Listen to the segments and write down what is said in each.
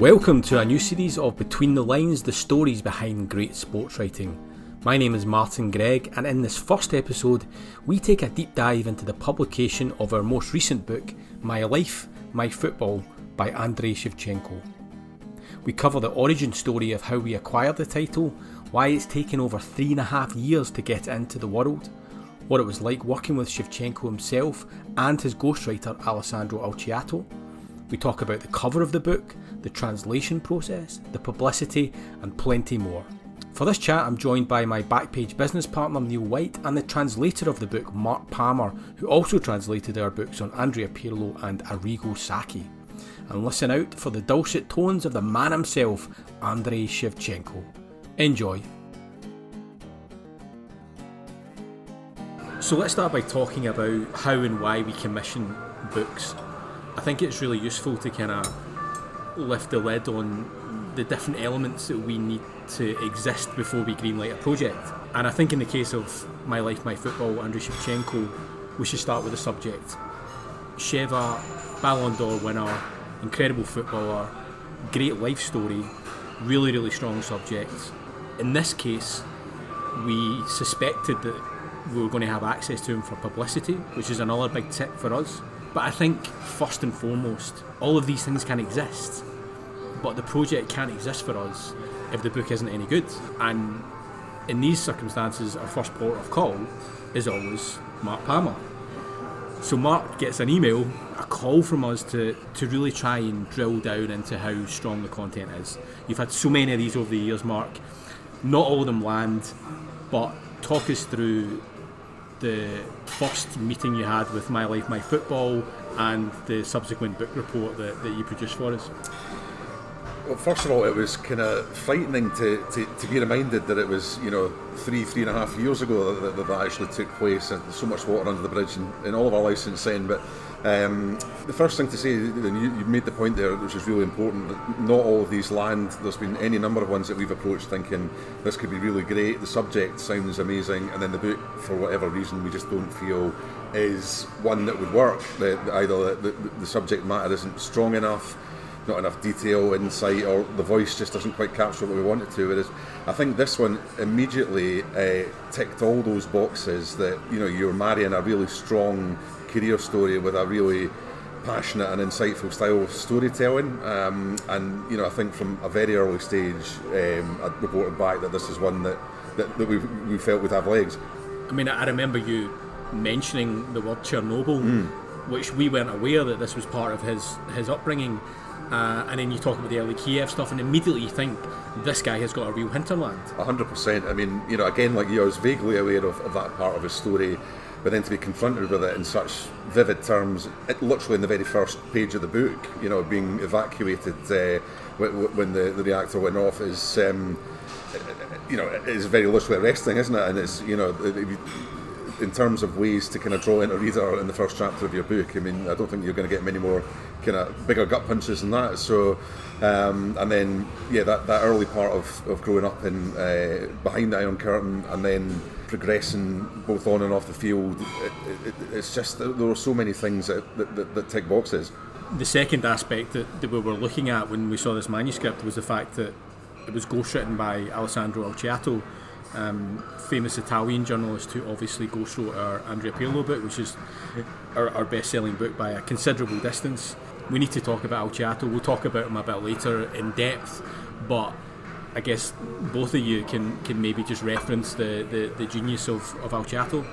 Welcome to a new series of Between the Lines, the stories behind great sports writing. My name is Martin Gregg, and in this first episode, we take a deep dive into the publication of our most recent book, My Life, My Football, by Andriy Shevchenko. We cover the origin story of how we acquired the title, why it's taken over three and a half years to get into the world, what it was like working with Shevchenko himself and his ghostwriter Alessandro Alciato. We talk about the cover of the book, the translation process, the publicity, and plenty more. For this chat, I'm joined by my Backpage business partner Neil White and the translator of the book, Mark Palmer, who also translated our books on Andrea Pirlo and Arrigo Sacchi. And listen out for the dulcet tones of the man himself, Andriy Shevchenko. Enjoy. So let's start by talking about how and why we commission books. I think it's really useful to kind of lift the lid on the different elements that we need to exist before we greenlight a project. And I think in the case of My Life, My Football, Andriy Shevchenko, we should start with the subject. Sheva, Ballon d'Or winner, incredible footballer, great life story, really, really strong subject. In this case, we suspected that we were going to have access to him for publicity, which is another big tip for us. But I think, first and foremost, all of these things can exist, but the project can't exist for us if the book isn't any good. And in these circumstances, our first port of call is always Mark Palmer. So Mark gets an email, a call from us to, to really try and drill down into how strong the content is. You've had so many of these over the years, Mark. Not all of them land, but talk us through the first meeting you had with My Life, My Football and the subsequent book report that, that you produced for us? Well, first of all, it was kind of frightening to, to, to, be reminded that it was, you know, three, three and a half years ago that, that, that actually took place, and so much water under the bridge in, in all of our licensing. But um, the first thing to say, you, you made the point there, which is really important, that not all of these land. There's been any number of ones that we've approached thinking this could be really great, the subject sounds amazing, and then the book, for whatever reason, we just don't feel is one that would work. The, either the, the, the subject matter isn't strong enough not enough detail, insight, or the voice just doesn't quite capture what we want it to. Whereas I think this one immediately uh, ticked all those boxes that you know you're marrying a really strong career story with a really passionate and insightful style of storytelling. Um, and you know, I think from a very early stage, um, I reported back that this is one that that, that we, we felt would have legs. I mean, I remember you mentioning the word Chernobyl, mm. which we weren't aware that this was part of his his upbringing. Uh, and then you talk about the early Kiev stuff, and immediately you think this guy has got a real hinterland. hundred percent. I mean, you know, again, like you, I was vaguely aware of, of that part of his story, but then to be confronted with it in such vivid terms, it, literally in the very first page of the book, you know, being evacuated uh, when the, the reactor went off is, um, you know, is very literally arresting, isn't it? And it's, you know, in terms of ways to kind of draw in a reader in the first chapter of your book, I mean, I don't think you're going to get many more kind of bigger gut punches than that. So, um, and then yeah, that, that early part of, of growing up in uh, behind the Iron Curtain, and then progressing both on and off the field, it, it, it's just there are so many things that, that, that, that tick boxes. The second aspect that, that we were looking at when we saw this manuscript was the fact that it was ghostwritten by Alessandro Alciato um, famous Italian journalist who obviously ghostwrote our Andrea Pirlo book, which is our, our best selling book by a considerable distance. We need to talk about Alciato. We'll talk about him a bit later in depth, but I guess both of you can, can maybe just reference the, the, the genius of, of Alciato.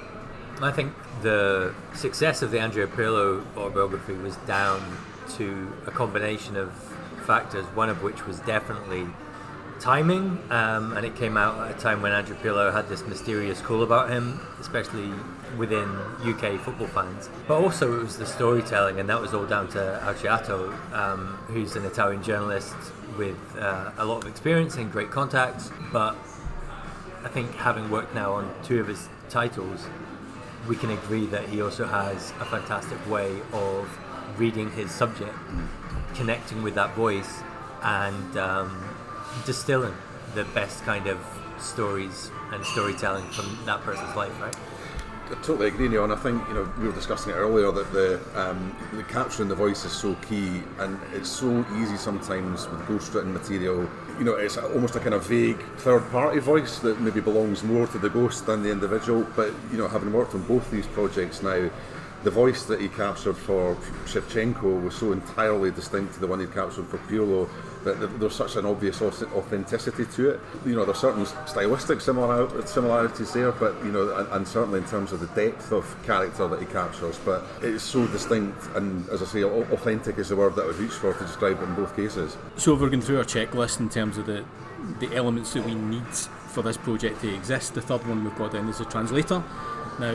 I think the success of the Andrea Pirlo autobiography was down to a combination of factors, one of which was definitely timing, um, and it came out at a time when Andrea Pirlo had this mysterious cool about him, especially within UK football fans. But also, it was the storytelling, and that was all down to Alciato, um, who's an Italian journalist with uh, a lot of experience and great contacts. But I think having worked now on two of his titles, we can agree that he also has a fantastic way of reading his subject, connecting with that voice, and um, distilling the best kind of stories and storytelling from that person's life, right? Totally agree, Neil, and I think you know we were discussing it earlier that the um, the capturing the voice is so key, and it's so easy sometimes with ghost-written material. You know, it's almost a kind of vague third-party voice that maybe belongs more to the ghost than the individual. But you know, having worked on both these projects now, the voice that he captured for Shevchenko was so entirely distinct to the one he captured for Pirlo that there's such an obvious authenticity to it. You know, there's certain stylistic similar, similarities there, but you know, and, and, certainly in terms of the depth of character that he captures, but it's so distinct and, as I say, authentic is the word that I would reach for to describe it in both cases. So, if we're going through our checklist in terms of the the elements that we need for this project to exist, the third one we've got down is a translator. Now,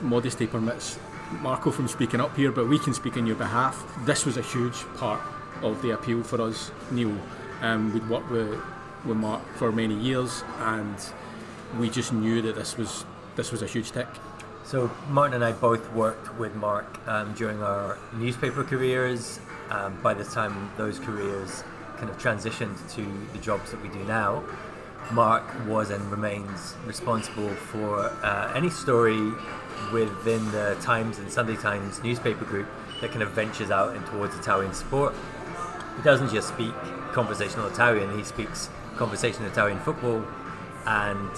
modesty permits Marco from speaking up here, but we can speak on your behalf. This was a huge part of the appeal for us, Neil. Um, we'd worked with, with Mark for many years, and we just knew that this was this was a huge tick. So Martin and I both worked with Mark um, during our newspaper careers. Um, by the time those careers kind of transitioned to the jobs that we do now, Mark was and remains responsible for uh, any story within the Times and Sunday Times newspaper group that kind of ventures out and towards Italian sport he doesn't just speak conversational Italian; he speaks conversational Italian football, and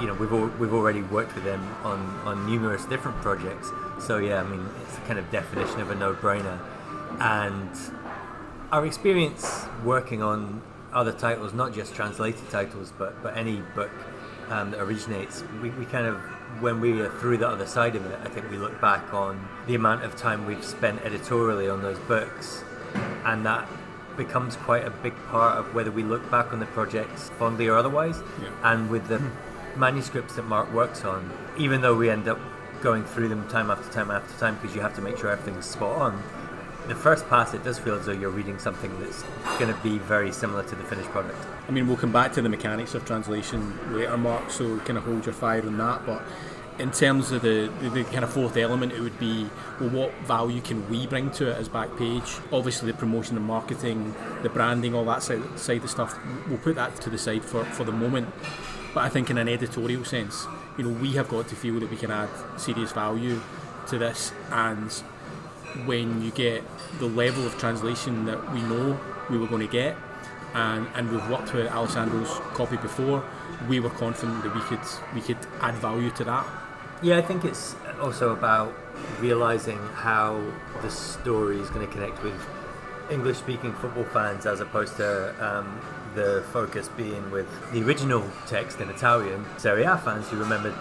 you know we've all, we've already worked with him on on numerous different projects. So yeah, I mean it's the kind of definition of a no-brainer, and our experience working on other titles, not just translated titles, but but any book um, that originates, we, we kind of when we are through the other side of it, I think we look back on the amount of time we've spent editorially on those books and that becomes quite a big part of whether we look back on the projects fondly or otherwise. Yeah. And with the hmm. manuscripts that Mark works on, even though we end up going through them time after time after time because you have to make sure everything's spot on, the first pass it does feel as though you're reading something that's going to be very similar to the finished product. I mean, we'll come back to the mechanics of translation later, Mark, so kind of hold your fire on that, but in terms of the, the, the, kind of fourth element, it would be well, what value can we bring to it as Backpage? Obviously, the promotion and marketing, the branding, all that side, side of stuff, we'll put that to the side for, for the moment. But I think, in an editorial sense, you know, we have got to feel that we can add serious value to this. And when you get the level of translation that we know we were going to get, and, and we've worked with Alessandro's copy before, we were confident that we could we could add value to that. Yeah, I think it's also about realizing how the story is going to connect with English speaking football fans as opposed to um, the focus being with the original text in Italian Serie A fans who remembered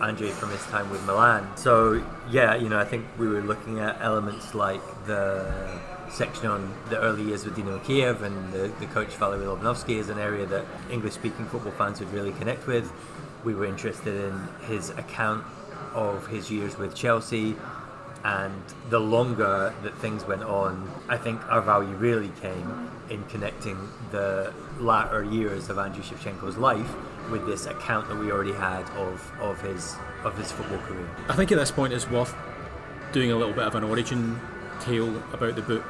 Andre from his time with Milan. So, yeah, you know, I think we were looking at elements like the section on the early years with Dynamo Kiev and the, the coach Valery Lobanovsky is an area that English speaking football fans would really connect with. We were interested in his account of his years with Chelsea, and the longer that things went on, I think our value really came in connecting the latter years of Andrew Shevchenko's life with this account that we already had of, of his of his football career. I think at this point it's worth doing a little bit of an origin tale about the book.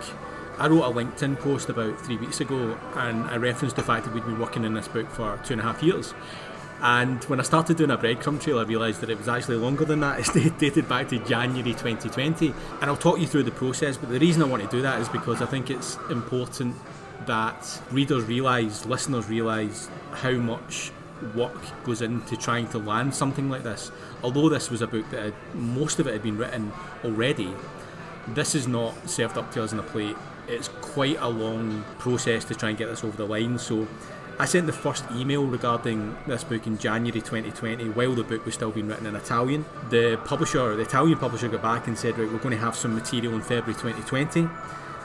I wrote a LinkedIn post about three weeks ago and I referenced the fact that we'd been working on this book for two and a half years. And when I started doing a breadcrumb trail, I realised that it was actually longer than that. It's dated back to January 2020. And I'll talk you through the process, but the reason I want to do that is because I think it's important that readers realise, listeners realise how much work goes into trying to land something like this. Although this was a book that had, most of it had been written already, this is not served up to us on a plate. It's quite a long process to try and get this over the line. So I sent the first email regarding this book in January 2020 while the book was still being written in Italian. The publisher, the Italian publisher, got back and said, right, we're going to have some material in February 2020.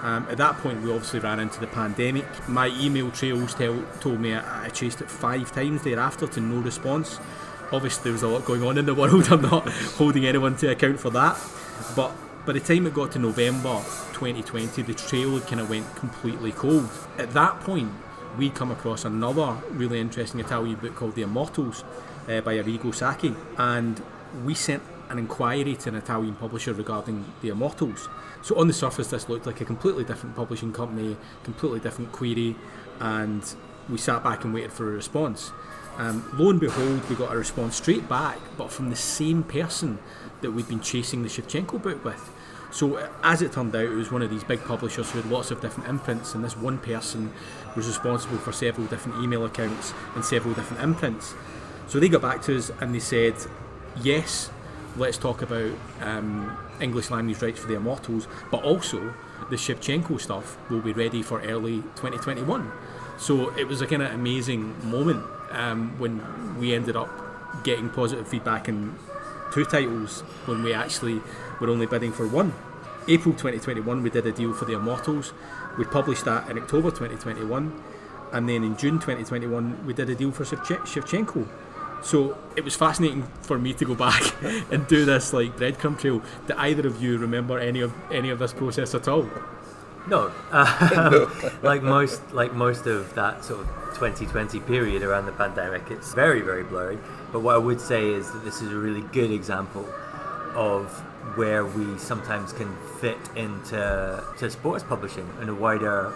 Um, at that point, we obviously ran into the pandemic. My email trails tell, told me I, I chased it five times thereafter to no response. Obviously, there was a lot going on in the world. I'm not holding anyone to account for that. But by the time it got to November 2020, the trail kind of went completely cold. At that point, we'd come across another really interesting Italian book called The Immortals uh, by Arrigo Sacchi, and we sent an inquiry to an Italian publisher regarding The Immortals. So on the surface, this looked like a completely different publishing company, completely different query, and we sat back and waited for a response. Um, lo and behold, we got a response straight back, but from the same person that we'd been chasing the Shevchenko book with. So as it turned out, it was one of these big publishers who had lots of different imprints, and this one person was responsible for several different email accounts and several different imprints. So they got back to us and they said, yes, let's talk about um, English language rights for the Immortals, but also the Shevchenko stuff will be ready for early 2021. So it was a kind of amazing moment um, when we ended up getting positive feedback in two titles when we actually were only bidding for one. April 2021, we did a deal for the Immortals. We published that in October 2021, and then in June 2021, we did a deal for Shevchenko. So it was fascinating for me to go back and do this like breadcrumb trail. Do either of you remember any of any of this process at all? No, um, like most like most of that sort of 2020 period around the pandemic, it's very very blurry. But what I would say is that this is a really good example of where we sometimes can fit into to sports publishing in a wider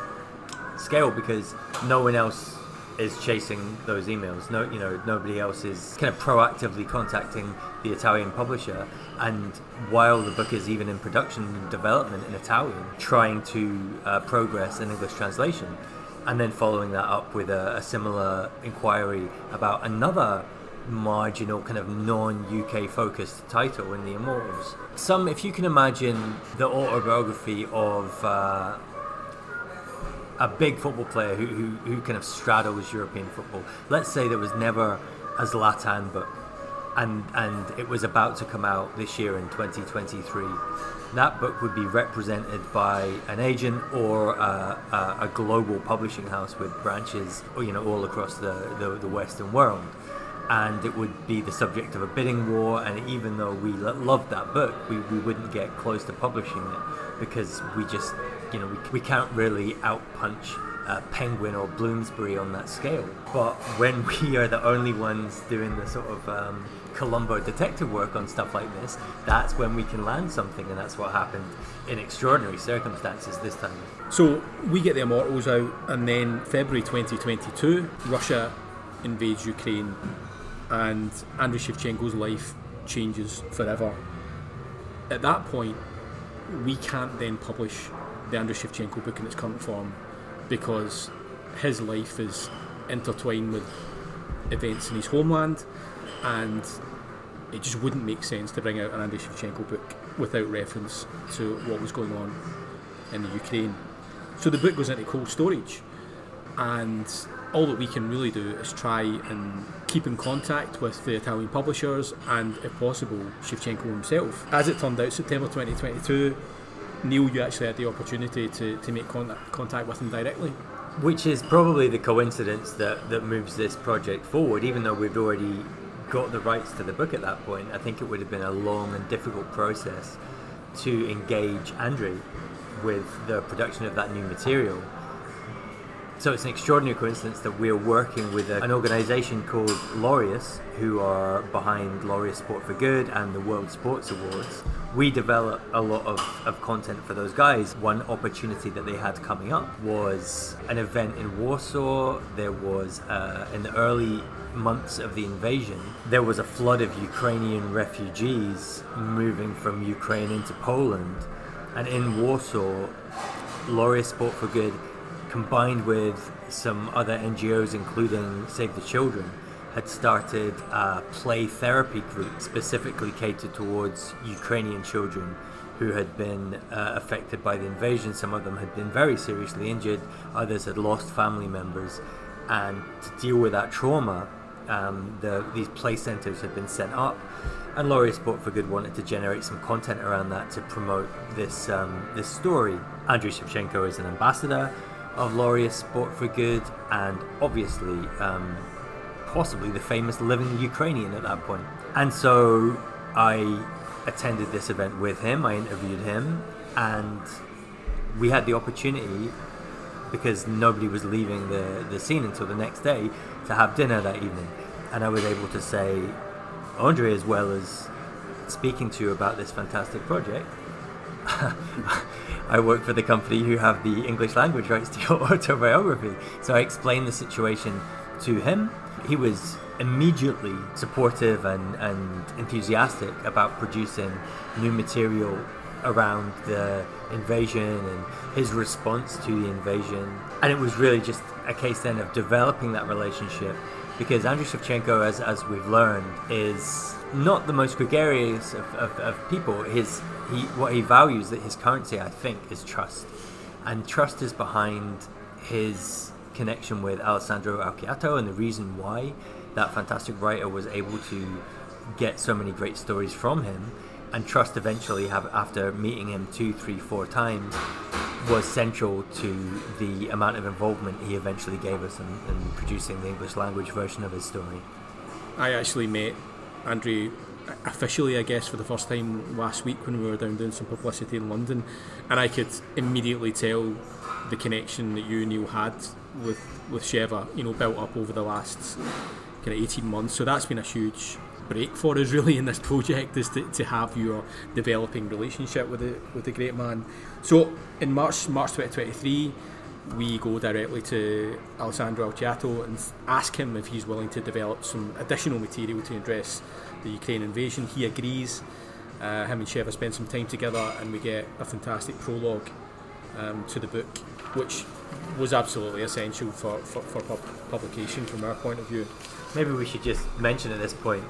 scale because no one else is chasing those emails. No, you know, nobody else is kind of proactively contacting the Italian publisher. And while the book is even in production and development in Italian, trying to uh, progress an English translation, and then following that up with a, a similar inquiry about another marginal kind of non-UK focused title in the Immortals. Some, if you can imagine the autobiography of. Uh, a big football player who, who, who kind of straddles European football. Let's say there was never a Zlatan book, and and it was about to come out this year in 2023. That book would be represented by an agent or a, a, a global publishing house with branches, you know, all across the, the, the Western world and it would be the subject of a bidding war. And even though we loved that book, we, we wouldn't get close to publishing it because we just you know, we, we can't really outpunch uh, Penguin or Bloomsbury on that scale. But when we are the only ones doing the sort of um, Columbo detective work on stuff like this, that's when we can land something, and that's what happened in extraordinary circumstances this time. So we get the Immortals out, and then February 2022, Russia invades Ukraine, and Andriy Shevchenko's life changes forever. At that point, we can't then publish the Andriy Shevchenko book in its current form because his life is intertwined with events in his homeland and it just wouldn't make sense to bring out an Andriy Shevchenko book without reference to what was going on in the Ukraine. So the book goes into cold storage and all that we can really do is try and keep in contact with the Italian publishers and, if possible, Shevchenko himself. As it turned out, September 2022, Neil, you actually had the opportunity to, to make contact, contact with him directly. Which is probably the coincidence that, that moves this project forward, even though we've already got the rights to the book at that point. I think it would have been a long and difficult process to engage Andriy with the production of that new material. So it's an extraordinary coincidence that we're working with a, an organisation called Laureus, who are behind Laureus Sport for Good and the World Sports Awards. We develop a lot of, of content for those guys. One opportunity that they had coming up was an event in Warsaw. There was, uh, in the early months of the invasion, there was a flood of Ukrainian refugees moving from Ukraine into Poland. And in Warsaw, Laureus Sport for Good combined with some other NGOs, including Save the Children, had started a play therapy group specifically catered towards Ukrainian children who had been uh, affected by the invasion. Some of them had been very seriously injured, others had lost family members. And to deal with that trauma, um, the, these play centres had been set up and Laureus Sport for Good wanted to generate some content around that to promote this um, this story. Andriy Shevchenko is an ambassador of Laureus Sport for Good, and obviously, um, possibly the famous living Ukrainian at that point. And so I attended this event with him. I interviewed him, and we had the opportunity because nobody was leaving the, the scene until the next day to have dinner that evening. And I was able to say, Andre, as well as speaking to you about this fantastic project, I work for the company who have the English language rights to your autobiography. So I explained the situation to him. He was immediately supportive and, and enthusiastic about producing new material around the invasion and his response to the invasion. And it was really just a case then of developing that relationship because Andriy Shevchenko, as, as we've learned, is not the most gregarious of, of, of people. His he what he values that his currency, I think, is trust, and trust is behind his connection with Alessandro Alciato and the reason why that fantastic writer was able to get so many great stories from him and trust eventually have after meeting him two three four times was central to the amount of involvement he eventually gave us in, in producing the english language version of his story i actually met andrew officially, I guess, for the first time last week when we were down doing some publicity in London, and I could immediately tell the connection that you and Neil had with with Sheva, you know, built up over the last kind of eighteen months. So that's been a huge break for us really in this project is to, to have your developing relationship with the with the great man. So in March March 2023 we go directly to Alessandro Alciato and ask him if he's willing to develop some additional material to address the Ukraine invasion. He agrees. Uh, him and Sheva spend some time together, and we get a fantastic prologue um, to the book, which was absolutely essential for, for, for pub- publication from our point of view. Maybe we should just mention at this point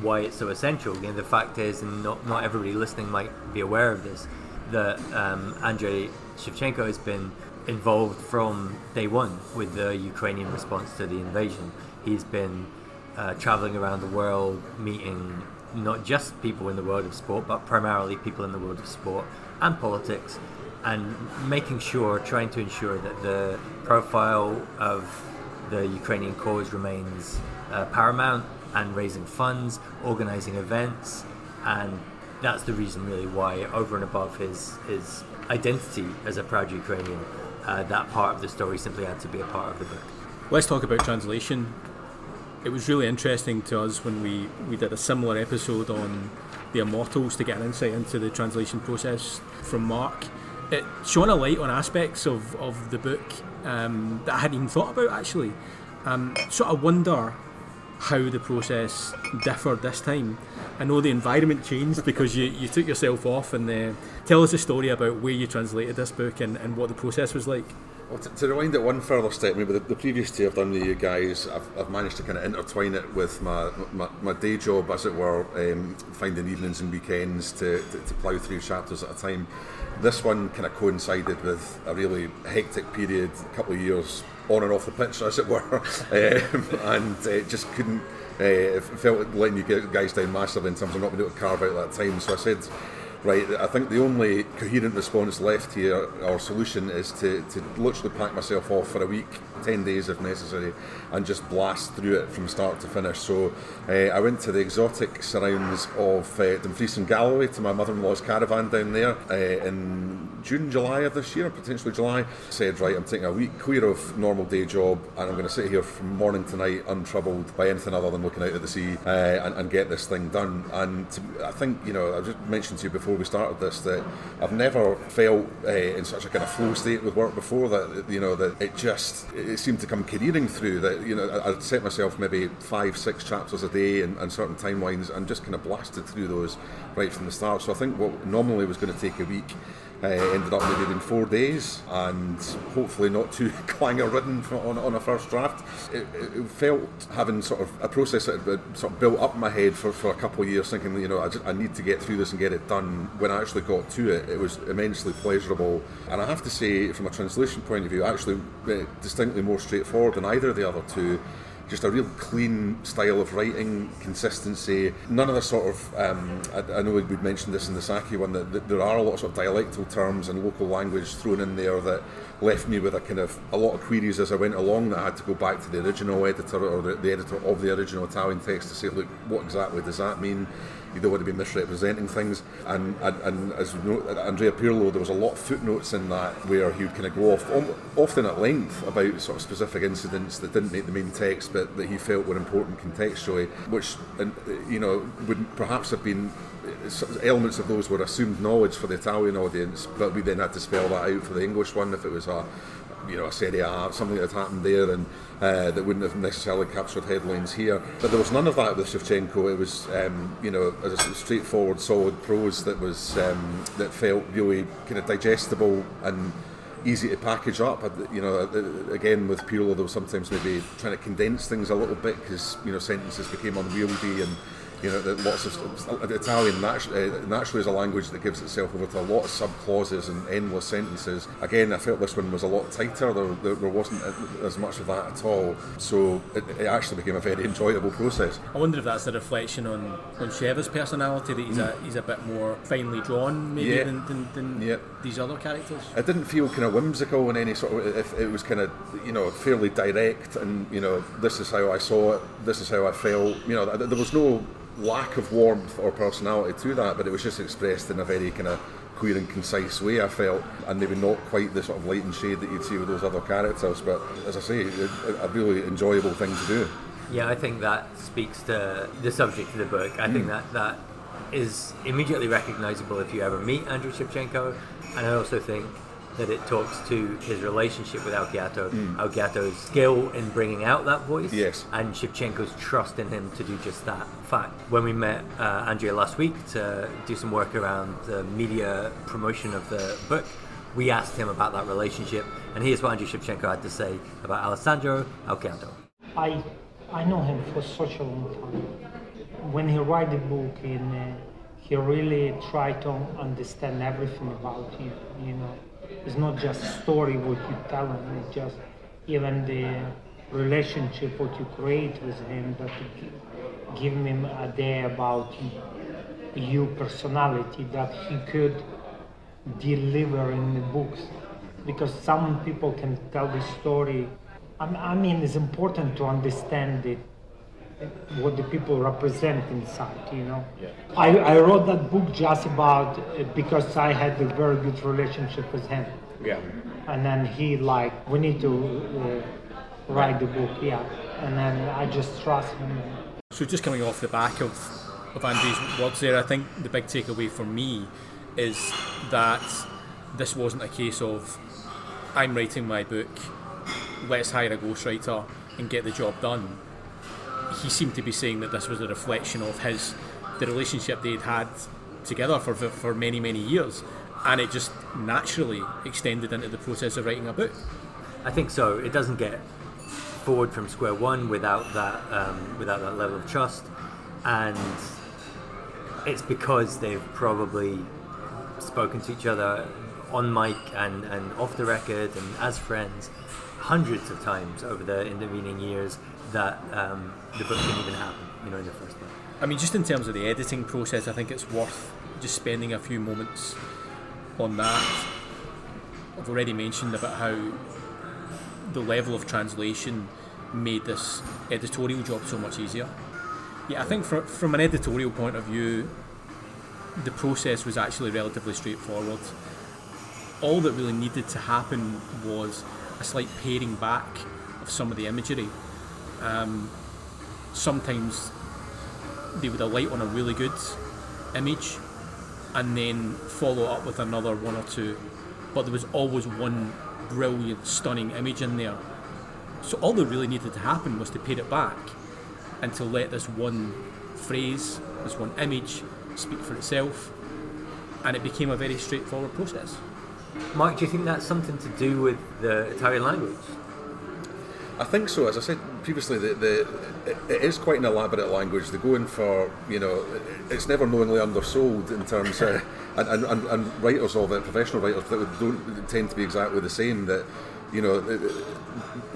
why it's so essential. You know, the fact is, and not, not everybody listening might be aware of this, that um, Andriy Shevchenko has been involved from day one with the Ukrainian response to the invasion. He's been uh, traveling around the world, meeting not just people in the world of sport, but primarily people in the world of sport and politics, and making sure, trying to ensure that the profile of the Ukrainian cause remains uh, paramount and raising funds, organizing events, and that's the reason really why, over and above his his identity as a proud Ukrainian, uh, that part of the story simply had to be a part of the book. Let's talk about translation it was really interesting to us when we, we did a similar episode on the Immortals to get an insight into the translation process from Mark. It shone a light on aspects of, of the book um, that I hadn't even thought about actually. Um, so I wonder how the process differed this time. I know the environment changed because you, you took yourself off and uh, tell us a story about where you translated this book and, and what the process was like. Well, to, to, rewind it one further step, maybe the, the, previous two I've done with you guys, I've, I've managed to kind of intertwine it with my, my, my day job, as it were, um, finding evenings and weekends to, to, to plough through chapters at a time. This one kind of coincided with a really hectic period, a couple of years on and off the pitch, as it were, um, and uh, just couldn't. Uh, felt letting you guys down massively in terms of not being able to carve out that time. So I said, right, I think the only coherent response left here, our solution, is to, to literally pack myself off for a week, 10 days if necessary, and just blast through it from start to finish. So uh, I went to the exotic surrounds of uh, Dumfries and Galloway to my mother in law's caravan down there uh, in June, July of this year, potentially July. Said, right, I'm taking a week clear of normal day job, and I'm going to sit here from morning to night untroubled by anything other than looking out at the sea and, and, get this thing done. And to, I think, you know, I just mentioned to you before we started this that I've never felt in such a kind of flow state with work before that, you know, that it just, seemed to come careering through that, you know, I'd set myself maybe five, six chapters a day and, and certain timelines and just kind of blasted through those right from the start. So I think what normally was going to take a week uh, ended up maybe in four days and hopefully not too clanger ridden on, on a first draft. It, it, felt having sort of a process that had sort of built up in my head for, for a couple of years, thinking, you know, I, just, I need to get through this and get it done. When I actually got to it, it was immensely pleasurable. And I have to say, from a translation point of view, actually uh, distinctly more straightforward than either of the other two just a real clean style of writing, consistency. None of the sort of, um, I, I, know we'd mentioned this in the Sacchi one, that, that, there are a lot of, sort of dialectal terms and local language thrown in there that left me with a kind of a lot of queries as I went along that I had to go back to the original editor or the, the editor of the original Italian text to say, look, what exactly does that mean? You don't want to be misrepresenting things. And, and, and as you know, Andrea Pirlo, there was a lot of footnotes in that where he would kind of go off, often at length, about sort of specific incidents that didn't make the main text, but that he felt were important contextually, which you know would perhaps have been elements of those were assumed knowledge for the Italian audience, but we then had to spell that out for the English one if it was a you know a Serie A, something that had happened there, and uh, that wouldn't have necessarily captured headlines here. But there was none of that with Shevchenko. It was um, you know a straightforward, solid prose that was um, that felt really kind of digestible and easy to package up. You know, again with Pirlo, there was sometimes maybe trying to condense things a little bit because you know sentences became unwieldy and you know, lots of Italian naturally, uh, naturally is a language that gives itself over to a lot of sub clauses and endless sentences. Again, I felt this one was a lot tighter. There, there, there wasn't as much of that at all. So it, it, actually became a very enjoyable process. I wonder if that's a reflection on on Sheva's personality that he's mm. a he's a bit more finely drawn maybe yeah. than, than, than yeah. these other characters. It didn't feel kind of whimsical in any sort of. If it was kind of you know fairly direct and you know this is how I saw it. This is how I felt. You know there was no lack of warmth or personality to that, but it was just expressed in a very kind of clear and concise way, I felt, and maybe not quite the sort of light and shade that you'd see with those other characters. But as I say, a really enjoyable thing to do. Yeah, I think that speaks to the subject of the book. I mm. think that that is immediately recognizable if you ever meet Andrew Shevchenko, and I also think that it talks to his relationship with Alciato, mm. Alciato's skill in bringing out that voice, yes. and Shevchenko's trust in him to do just that. In fact, when we met uh, Andrea last week to do some work around the media promotion of the book, we asked him about that relationship, and here's what Andrew Shevchenko had to say about Alessandro Alciato. I, I know him for such a long time. When he wrote the book, in, uh, he really tried to understand everything about you, you know it's not just story what you tell him, it's just even the relationship what you create with him that give him a day about you personality that he could deliver in the books. Because some people can tell the story. I mean it's important to understand it what the people represent inside, you know. Yeah. I, I wrote that book just about uh, because I had a very good relationship with him. Yeah. And then he like, we need to uh, write the book, yeah. And then I just trust him. So just coming off the back of, of Andy's words there, I think the big takeaway for me is that this wasn't a case of I'm writing my book, let's hire a ghostwriter and get the job done he seemed to be saying that this was a reflection of his the relationship they'd had together for, for, many many years and it just naturally extended into the process of writing a book. I think so. It doesn't get forward from square one without that um, without that level of trust and it's because they've probably spoken to each other on mic and, and off the record and as friends hundreds of times over the intervening years that um, the book didn't even happen, you know, in the first place. I mean, just in terms of the editing process, I think it's worth just spending a few moments on that. I've already mentioned about how the level of translation made this editorial job so much easier. Yeah, I think from, from an editorial point of view, the process was actually relatively straightforward. All that really needed to happen was a slight paring back of some of the imagery um, sometimes they would alight on a really good image and then follow up with another one or two. But there was always one brilliant, stunning image in there. So all that really needed to happen was to pare it back and to let this one phrase, this one image, speak for itself. And it became a very straightforward process. Mike, do you think that's something to do with the Italian language? I think so. As I said previously, the, the it is quite an elaborate language. They're going for you know, it's never knowingly undersold in terms of, and, and, and writers of it, professional writers that don't tend to be exactly the same. That you know,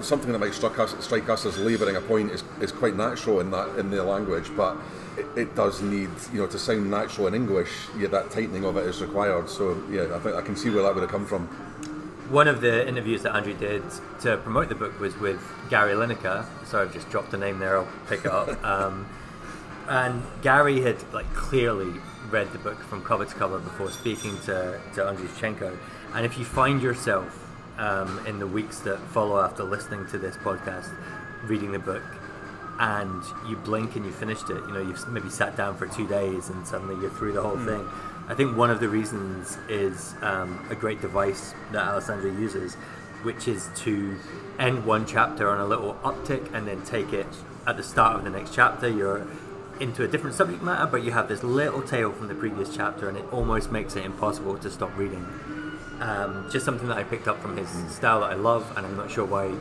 something that might strike us, strike us as labouring a point is, is quite natural in that in the language, but it, it, does need, you know, to sound natural in English. Yeah, that tightening of it is required. So yeah, I think I can see where that would have come from. One of the interviews that Andrew did to promote the book was with Gary Lineker. Sorry, I've just dropped a name there. I'll pick it up. Um, and Gary had like clearly read the book from cover to cover before speaking to to Andriy And if you find yourself um, in the weeks that follow after listening to this podcast, reading the book, and you blink and you finished it. You know, you've maybe sat down for two days and suddenly you're through the whole mm. thing. I think one of the reasons is um, a great device that Alessandro uses, which is to end one chapter on a little uptick and then take it at the start of the next chapter. You're into a different subject matter, but you have this little tail from the previous chapter, and it almost makes it impossible to stop reading. Um, just something that I picked up from his style that I love, and I'm not sure why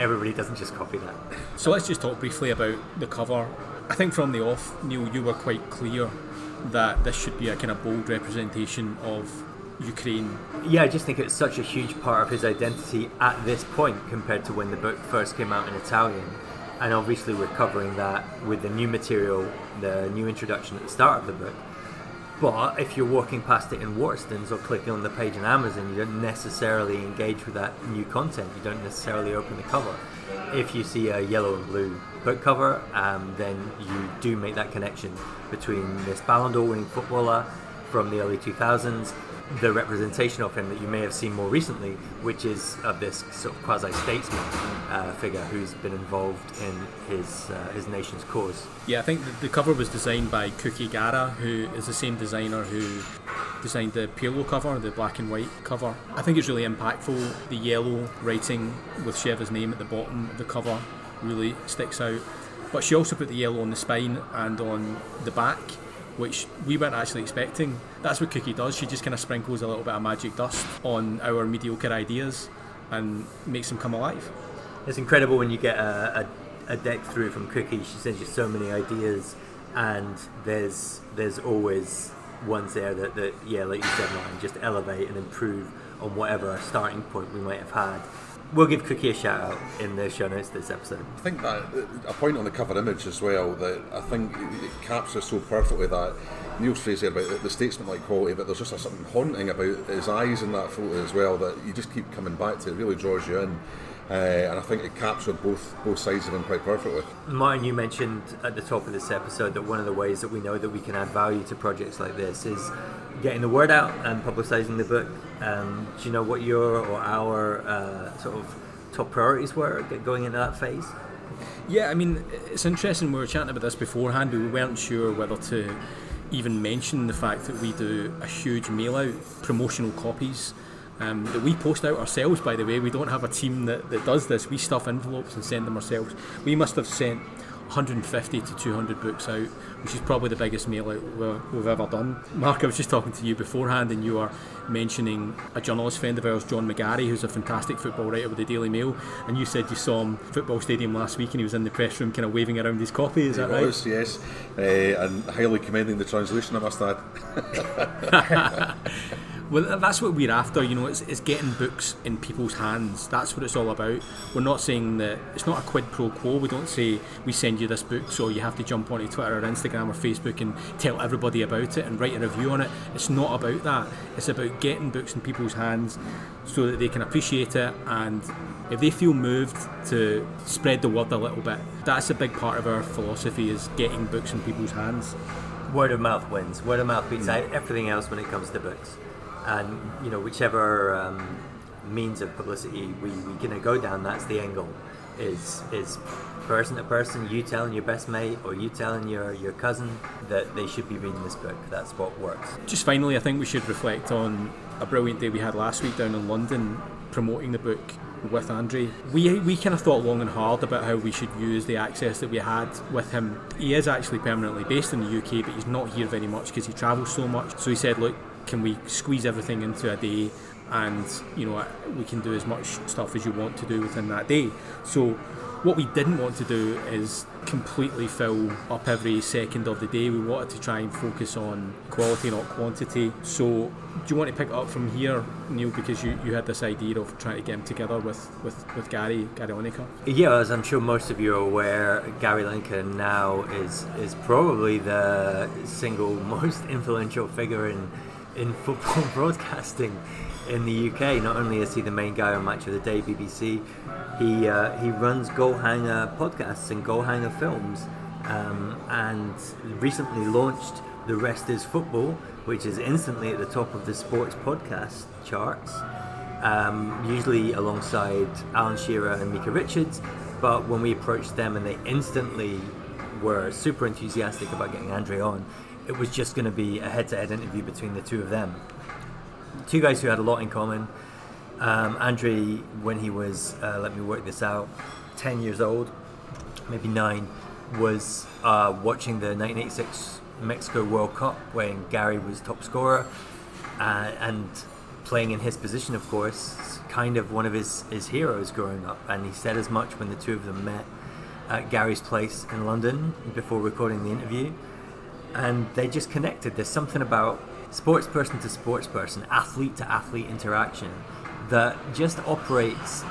everybody doesn't just copy that. So let's just talk briefly about the cover. I think from the off, Neil, you were quite clear that this should be a kind of bold representation of Ukraine. Yeah, I just think it's such a huge part of his identity at this point compared to when the book first came out in Italian. And obviously, we're covering that with the new material, the new introduction at the start of the book. But if you're walking past it in Waterstones or clicking on the page in Amazon, you don't necessarily engage with that new content. You don't necessarily open the cover. If you see a yellow and blue book cover, um, then you do make that connection between this Ballon d'Or winning footballer from the early 2000s the representation of him that you may have seen more recently, which is of this sort of quasi statesman uh, figure who's been involved in his uh, his nation's cause. Yeah, I think the, cover was designed by Kuki Gharra, who is the same designer who designed the Pirlo cover, the black and white cover. I think it's really impactful. The yellow writing with Sheva's name at the bottom of the cover really sticks out. But she also put the yellow on the spine and on the back which we weren't actually expecting. That's what Cookie does. She just kind of sprinkles a little bit of magic dust on our mediocre ideas and makes them come alive. It's incredible when you get a, a, a deck through from Cookie. She sends you so many ideas, and there's there's always ones there that, that yeah, like you said, Martin, just elevate and improve on whatever starting point we might have had we'll give Cookie a shout out in the show notes this episode. I think that uh, a point on the cover image as well that I think it captures so perfectly that Neil's phrase there about the statesman-like quality, but there's just a something haunting about his eyes in that photo as well that you just keep coming back to. It really draws you in. Uh, and I think it captured both both sides of him quite perfectly. Martin, you mentioned at the top of this episode that one of the ways that we know that we can add value to projects like this is getting the word out and publicising the book. Um, do you know what your or our uh, sort of top priorities were going into that phase? Yeah, I mean, it's interesting. We were chatting about this beforehand, but we weren't sure whether to even mention the fact that we do a huge mail out promotional copies um, that we post out ourselves, by the way. We don't have a team that, that does this. We stuff envelopes and send them ourselves. We must have sent 150 to 200 books out, which is probably the biggest mail out we've ever done. Mark, I was just talking to you beforehand, and you were mentioning a journalist friend of ours, John McGarry, who's a fantastic football writer with the Daily Mail, and you said you saw him football stadium last week, and he was in the press room, kind of waving around his copy. Is he that right? Was, yes, uh, and highly commending the translation. I must add. Well, that's what we're after, you know, it's, it's getting books in people's hands. That's what it's all about. We're not saying that it's not a quid pro quo. We don't say we send you this book, so you have to jump onto Twitter or Instagram or Facebook and tell everybody about it and write a review on it. It's not about that. It's about getting books in people's hands so that they can appreciate it and if they feel moved to spread the word a little bit. That's a big part of our philosophy is getting books in people's hands. Word of mouth wins. Word of mouth beats mm. everything else when it comes to books and you know whichever um, means of publicity we, going to go down that's the angle is is person to person you telling your best mate or you telling your, your cousin that they should be reading this book that's what works just finally i think we should reflect on a brilliant day we had last week down in london promoting the book with Andre. We, we kind of thought long and hard about how we should use the access that we had with him. He is actually permanently based in the UK, but he's not here very much because he travels so much. So he said, look, can we squeeze everything into a day and you know we can do as much stuff as you want to do within that day so What we didn't want to do is completely fill up every second of the day. We wanted to try and focus on quality, not quantity. So, do you want to pick it up from here, Neil? Because you, you had this idea of trying to get him together with, with, with Gary Gary Lineker. Yeah, as I'm sure most of you are aware, Gary Lineker now is is probably the single most influential figure in in football broadcasting in the UK. Not only is he the main guy on Match of the Day, BBC, he uh, he runs Goalhanger podcasts and Goalhanger films, um, and recently launched The Rest Is Football, which is instantly at the top of the sports podcast charts. Um, usually alongside Alan Shearer and Micah Richards, but when we approached them and they instantly were super enthusiastic about getting Andre on, it was just going to be a head-to-head interview between the two of them. Two guys who had a lot in common. Um, Andriy, when he was, uh, let me work this out, 10 years old, maybe nine, was uh, watching the 1986 Mexico World Cup when Gary was top scorer uh, and playing in his position, of course, kind of one of his, his heroes growing up. And he said as much when the two of them met at Gary's place in London before recording the interview. And they just connected. There's something about sports person to sports person, athlete to athlete interaction that just operates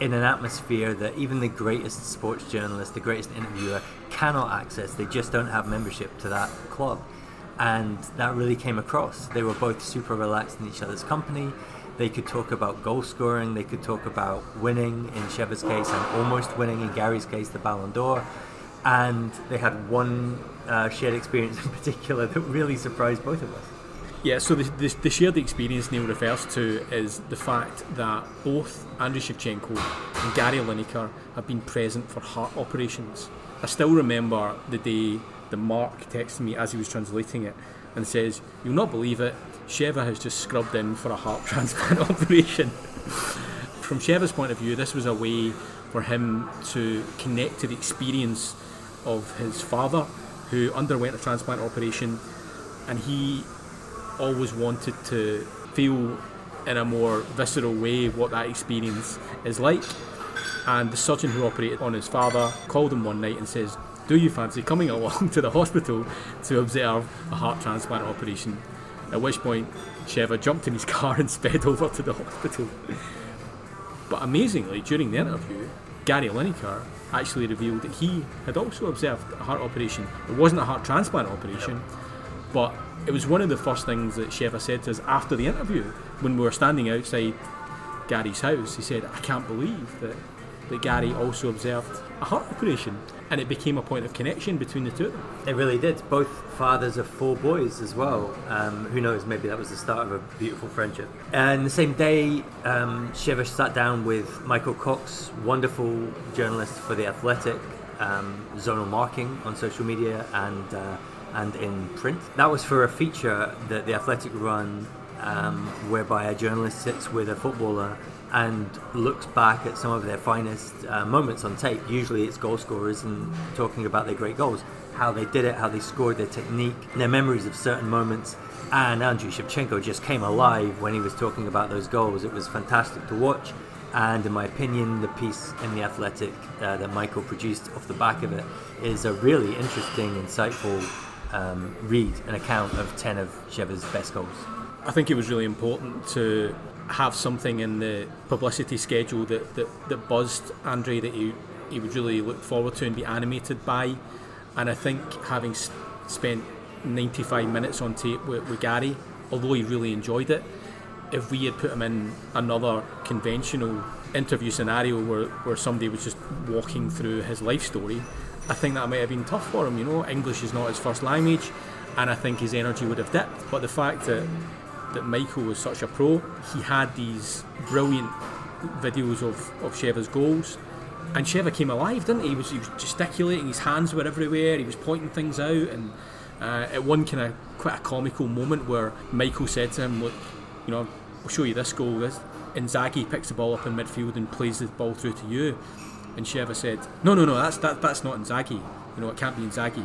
in an atmosphere that even the greatest sports journalist, the greatest interviewer cannot access. They just don't have membership to that club. And that really came across. They were both super relaxed in each other's company. They could talk about goal scoring, they could talk about winning in Sheva's case and almost winning in Gary's case, the Ballon d'Or. And they had one uh, shared experience in particular that really surprised both of us. Yeah, so the, the, the, shared experience Neil refers to is the fact that both Andriy Shevchenko and Gary Lineker have been present for heart operations. I still remember the day that Mark texted me as he was translating it and says, You'll not believe it, Sheva has just scrubbed in for a heart transplant operation. From Sheva's point of view, this was a way for him to connect to the experience of his father, who underwent a transplant operation, and he always wanted to feel in a more visceral way what that experience is like. And the surgeon who operated on his father called him one night and says, Do you fancy coming along to the hospital to observe a heart transplant operation? At which point, Sheva jumped in his car and sped over to the hospital. But amazingly, during the interview, Gary Lineker actually revealed that he had also observed a heart operation. It wasn't a heart transplant operation, but it was one of the first things that Sheva said to us after the interview when we were standing outside Gary's house. He said, I can't believe that, that Gary also observed a heart operation. And it became a point of connection between the two of them. It really did. Both fathers of four boys as well. Um, who knows, maybe that was the start of a beautiful friendship. And the same day, um, Sheva sat down with Michael Cox, wonderful journalist for The Athletic, um, zonal marking on social media, and uh, and in print. That was for a feature that the Athletic run, um, whereby a journalist sits with a footballer and looks back at some of their finest uh, moments on tape. Usually it's goal scorers and talking about their great goals, how they did it, how they scored, their technique, their memories of certain moments. And Andriy Shevchenko just came alive when he was talking about those goals. It was fantastic to watch. And in my opinion, the piece in The Athletic uh, that Michael produced off the back of it is a really interesting, insightful um, read an account of 10 of Sheva's best goals. I think it was really important to have something in the publicity schedule that, that, that buzzed Andriy that he, he would really look forward to and be animated by. And I think having spent 95 minutes on tape with, with Gary, although he really enjoyed it, if we had put him in another conventional interview scenario where, where somebody was just walking through his life story, I think that might have been tough for him. You know, English is not his first language, and I think his energy would have dipped. But the fact that that Michael was such a pro, he had these brilliant videos of, of Sheva's goals. And Sheva came alive, didn't he? He was, he was gesticulating, his hands were everywhere, he was pointing things out. And uh, at one kind of quite a comical moment where Michael said to him, Look, you know, I'll show you this goal. This Inzaghi picks the ball up in midfield and plays the ball through to you. And Sheva said, "No, no, no, that's that, that's not Inzaghi. You know, it can't be Inzaghi."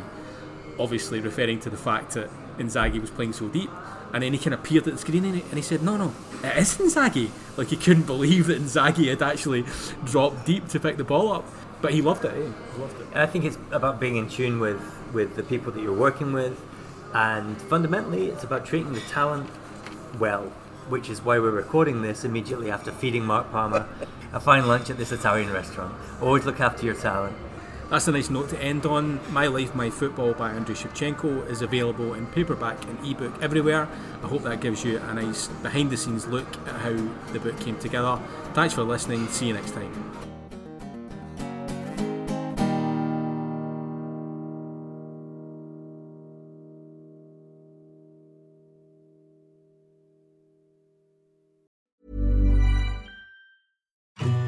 Obviously, referring to the fact that Inzaghi was playing so deep, And then he kind of peered at the screen and he, and he said, "No, no, it is Inzaghi." Like he couldn't believe that Inzaghi had actually dropped deep to pick the ball up. But he loved it. Eh? He loved it. And I think it's about being in tune with, with the people that you're working with, and fundamentally, it's about treating the talent well, which is why we're recording this immediately after feeding Mark Palmer a fine lunch at this Italian restaurant. Always look after your talent. That's a nice note to end on. My Life, My Football by Andriy Shevchenko is available in paperback and ebook everywhere. I hope that gives you a nice behind the scenes look at how the book came together. Thanks for listening. See you next time.